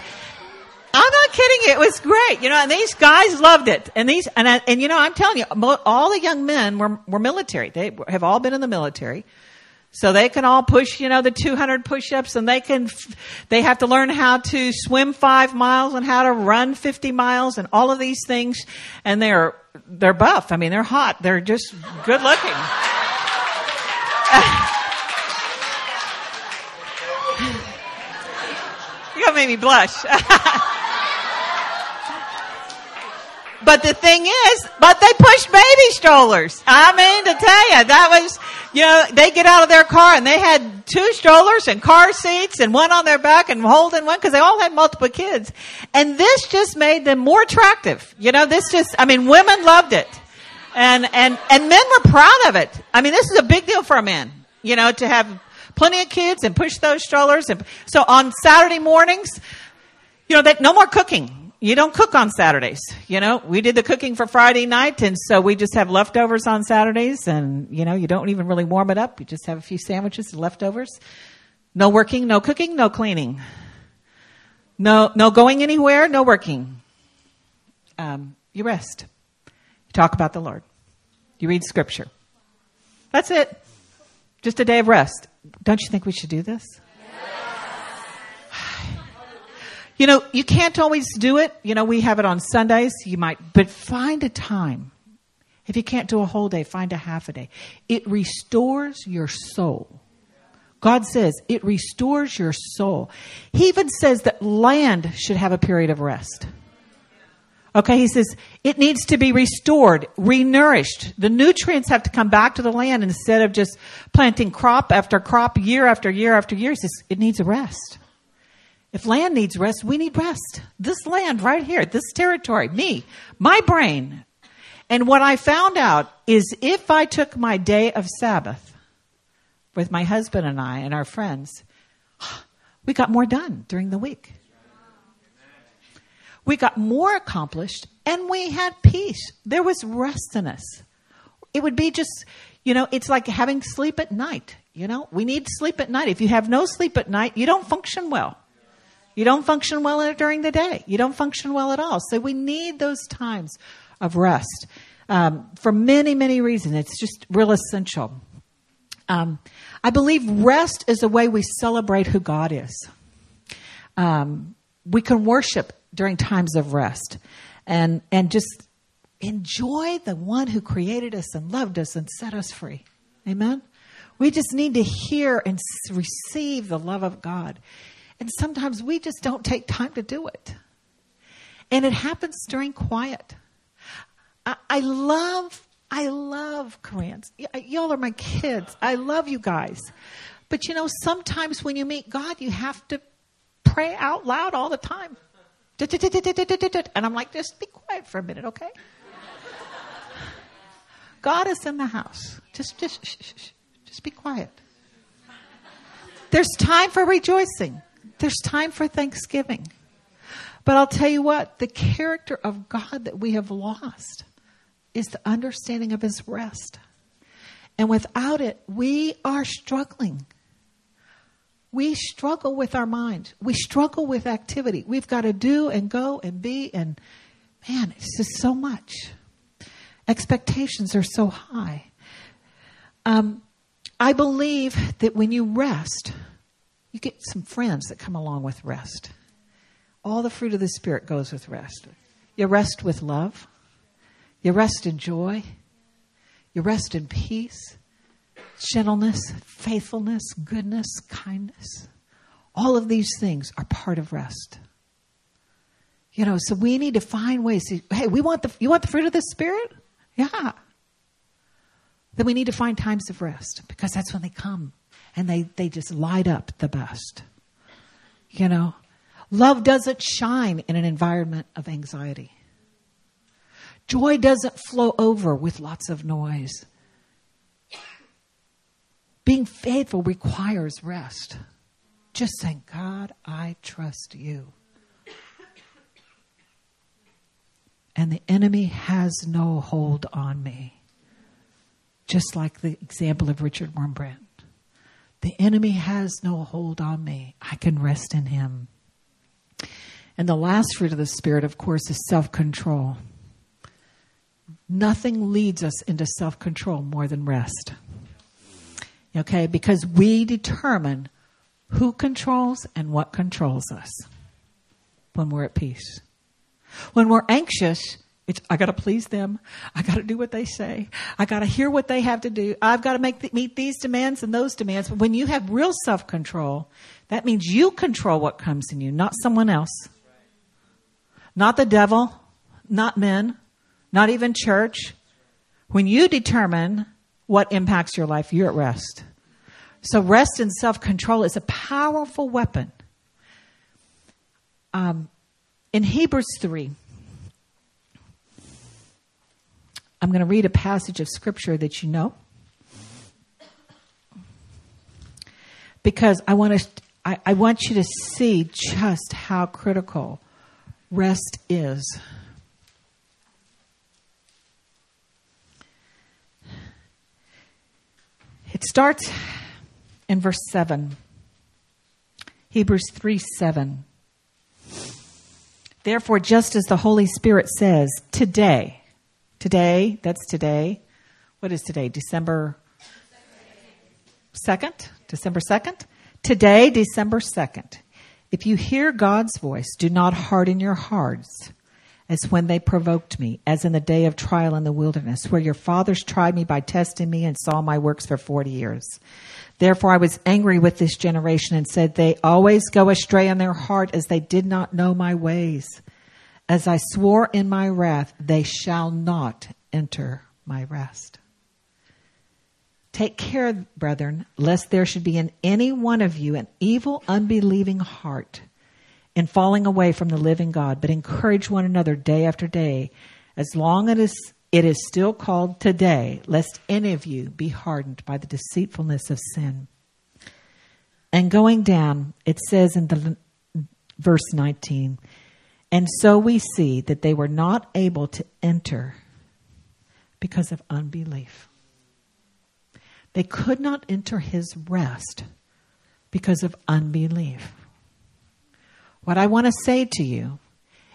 Speaker 2: I'm not kidding. It was great, you know. And these guys loved it. And these, and I, and you know, I'm telling you, all the young men were were military. They have all been in the military, so they can all push, you know, the 200 push-ups, and they can, they have to learn how to swim five miles and how to run 50 miles, and all of these things. And they're they're buff. I mean, they're hot. They're just good looking. you gonna make me blush. But the thing is, but they push baby strollers. I mean, to tell you, that was, you know, they get out of their car and they had two strollers and car seats and one on their back and holding one because they all had multiple kids. And this just made them more attractive. You know, this just, I mean, women loved it. And, and, and men were proud of it. I mean, this is a big deal for a man, you know, to have plenty of kids and push those strollers. And so on Saturday mornings, you know, that no more cooking you don't cook on Saturdays. You know, we did the cooking for Friday night, and so we just have leftovers on Saturdays, and you know, you don't even really warm it up. You just have a few sandwiches and leftovers. No working, no cooking, no cleaning. No, no going anywhere, no working. Um, you rest. You talk about the Lord. You read scripture. That's it. Just a day of rest. Don't you think we should do this? You know, you can't always do it. You know, we have it on Sundays. You might, but find a time. If you can't do a whole day, find a half a day. It restores your soul. God says it restores your soul. He even says that land should have a period of rest. Okay, he says it needs to be restored, renourished. The nutrients have to come back to the land instead of just planting crop after crop, year after year after year. He says it needs a rest. If land needs rest, we need rest. This land right here, this territory, me, my brain. And what I found out is if I took my day of Sabbath with my husband and I and our friends, we got more done during the week. We got more accomplished and we had peace. There was rest in us. It would be just, you know, it's like having sleep at night. You know, we need sleep at night. If you have no sleep at night, you don't function well. You don't function well during the day. You don't function well at all. So we need those times of rest um, for many, many reasons. It's just real essential. Um, I believe rest is a way we celebrate who God is. Um, we can worship during times of rest and, and just enjoy the one who created us and loved us and set us free. Amen? We just need to hear and receive the love of God. And sometimes we just don't take time to do it. And it happens during quiet. I, I love, I love Koreans. Y- uh, y'all are my kids. I love you guys. But you know, sometimes when you meet God, you have to pray out loud all the time. And I'm like, just be quiet for a minute, okay? God is in the house. Just, just, just be quiet. There's time for rejoicing. There's time for thanksgiving. But I'll tell you what, the character of God that we have lost is the understanding of his rest. And without it, we are struggling. We struggle with our mind. We struggle with activity. We've got to do and go and be, and man, it's just so much. Expectations are so high. Um, I believe that when you rest, you get some friends that come along with rest. All the fruit of the Spirit goes with rest. You rest with love. You rest in joy. You rest in peace, gentleness, faithfulness, goodness, kindness. All of these things are part of rest. You know, so we need to find ways. To, hey, we want the you want the fruit of the spirit? Yeah. Then we need to find times of rest because that's when they come and they, they just light up the best. You know, love doesn't shine in an environment of anxiety. Joy doesn't flow over with lots of noise. Being faithful requires rest. Just saying, God, I trust you. And the enemy has no hold on me. Just like the example of Richard Wurmbrand. The enemy has no hold on me. I can rest in him. And the last fruit of the Spirit, of course, is self control. Nothing leads us into self control more than rest. Okay? Because we determine who controls and what controls us when we're at peace. When we're anxious, it's, I got to please them. I got to do what they say. I got to hear what they have to do. I've got to make meet these demands and those demands. But when you have real self control, that means you control what comes in you, not someone else, not the devil, not men, not even church. When you determine what impacts your life, you're at rest. So, rest and self control is a powerful weapon. Um, in Hebrews 3, I'm going to read a passage of scripture that you know. Because I want, to, I, I want you to see just how critical rest is. It starts in verse 7. Hebrews 3 7. Therefore, just as the Holy Spirit says, today, today, that's today. What is today? December 2nd? December 2nd? Today, December 2nd. If you hear God's voice, do not harden your hearts as when they provoked me, as in the day of trial in the wilderness, where your fathers tried me by testing me and saw my works for 40 years. Therefore I was angry with this generation and said, They always go astray in their heart as they did not know my ways. As I swore in my wrath, they shall not enter my rest. Take care, brethren, lest there should be in any one of you an evil, unbelieving heart in falling away from the living God, but encourage one another day after day, as long as it is still called today, lest any of you be hardened by the deceitfulness of sin. And going down, it says in the verse 19, and so we see that they were not able to enter because of unbelief. They could not enter his rest because of unbelief. What I want to say to you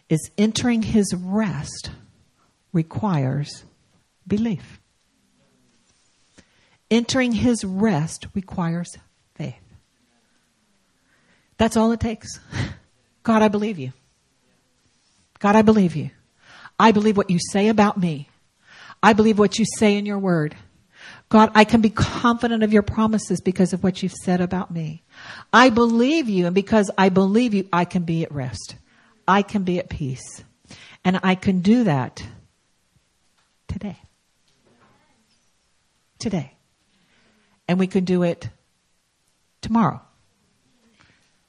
Speaker 2: is entering his rest requires belief. Entering his rest requires faith. That's all it takes. God, I believe you. God, I believe you. I believe what you say about me. I believe what you say in your word. God, I can be confident of your promises because of what you've said about me. I believe you, and because I believe you, I can be at rest. I can be at peace. And I can do that today. Today. And we can do it tomorrow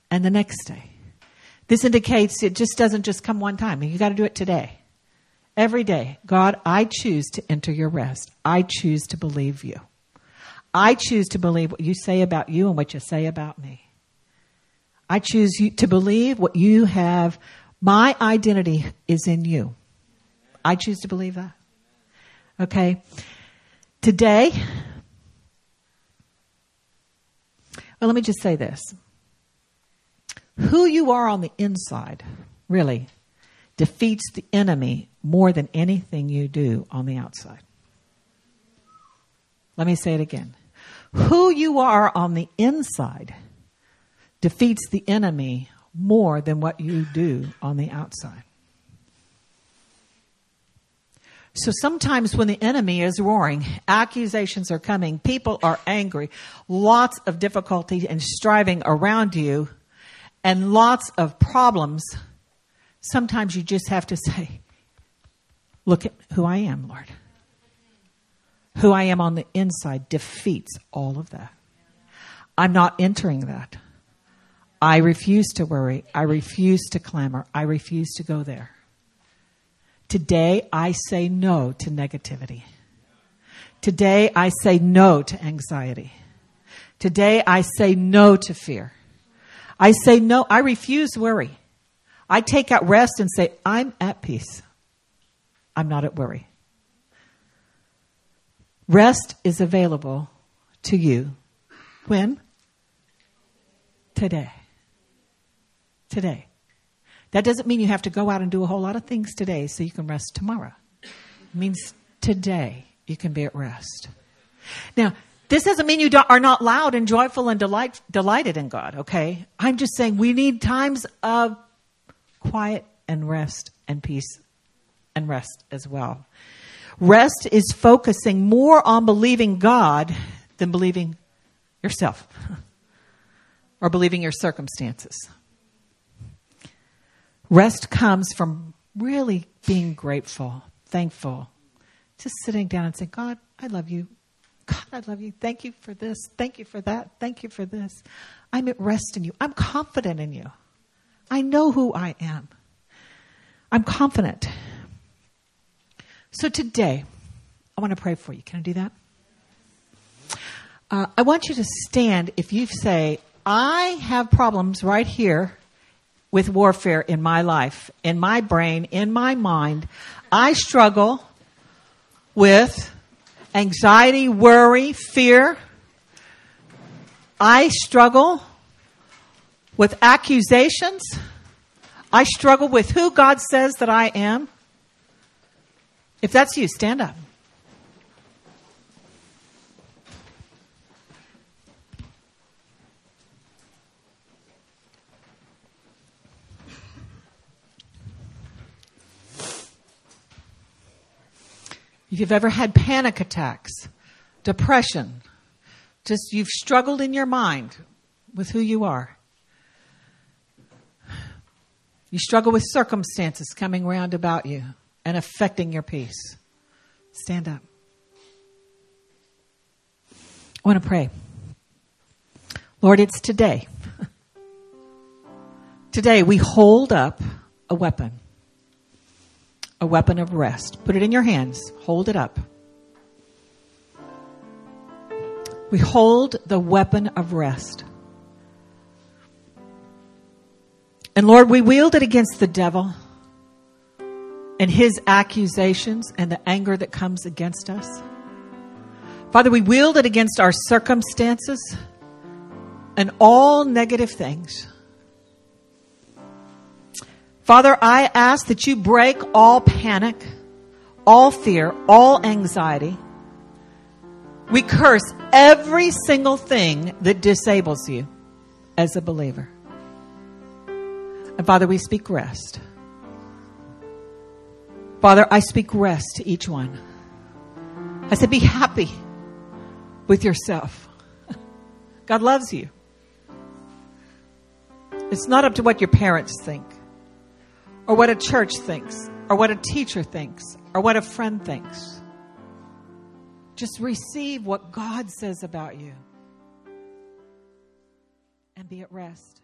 Speaker 2: and the next day. This indicates it just doesn't just come one time. You got to do it today. Every day. God, I choose to enter your rest. I choose to believe you. I choose to believe what you say about you and what you say about me. I choose to believe what you have. My identity is in you. I choose to believe that. Okay. Today, well, let me just say this. Who you are on the inside, really, defeats the enemy more than anything you do on the outside. Let me say it again. Who you are on the inside defeats the enemy more than what you do on the outside. So sometimes when the enemy is roaring, accusations are coming, people are angry, lots of difficulty and striving around you, and lots of problems, sometimes you just have to say, Look at who I am, Lord. Who I am on the inside defeats all of that. I'm not entering that. I refuse to worry. I refuse to clamor. I refuse to go there. Today, I say no to negativity. Today, I say no to anxiety. Today, I say no to fear. I say no, I refuse worry. I take out rest and say, I'm at peace. I'm not at worry. Rest is available to you. When? Today. Today. That doesn't mean you have to go out and do a whole lot of things today so you can rest tomorrow. It means today you can be at rest. Now, this doesn't mean you are not loud and joyful and delight, delighted in God, okay? I'm just saying we need times of quiet and rest and peace and rest as well. Rest is focusing more on believing God than believing yourself or believing your circumstances. Rest comes from really being grateful, thankful, just sitting down and saying, God, I love you. God, I love you. Thank you for this. Thank you for that. Thank you for this. I'm at rest in you. I'm confident in you. I know who I am. I'm confident. So today, I want to pray for you. Can I do that? Uh, I want you to stand if you say, I have problems right here with warfare in my life, in my brain, in my mind. I struggle with anxiety, worry, fear. I struggle with accusations. I struggle with who God says that I am. If that's you, stand up. If you've ever had panic attacks, depression, just you've struggled in your mind with who you are. You struggle with circumstances coming round about you and affecting your peace. Stand up. I want to pray. Lord, it's today. today we hold up a weapon a weapon of rest. Put it in your hands, hold it up. We hold the weapon of rest. And Lord, we wield it against the devil and his accusations and the anger that comes against us. Father, we wield it against our circumstances and all negative things. Father, I ask that you break all panic, all fear, all anxiety. We curse every single thing that disables you as a believer. And Father, we speak rest. Father, I speak rest to each one. I said, be happy with yourself. God loves you. It's not up to what your parents think, or what a church thinks, or what a teacher thinks, or what a friend thinks. Just receive what God says about you and be at rest.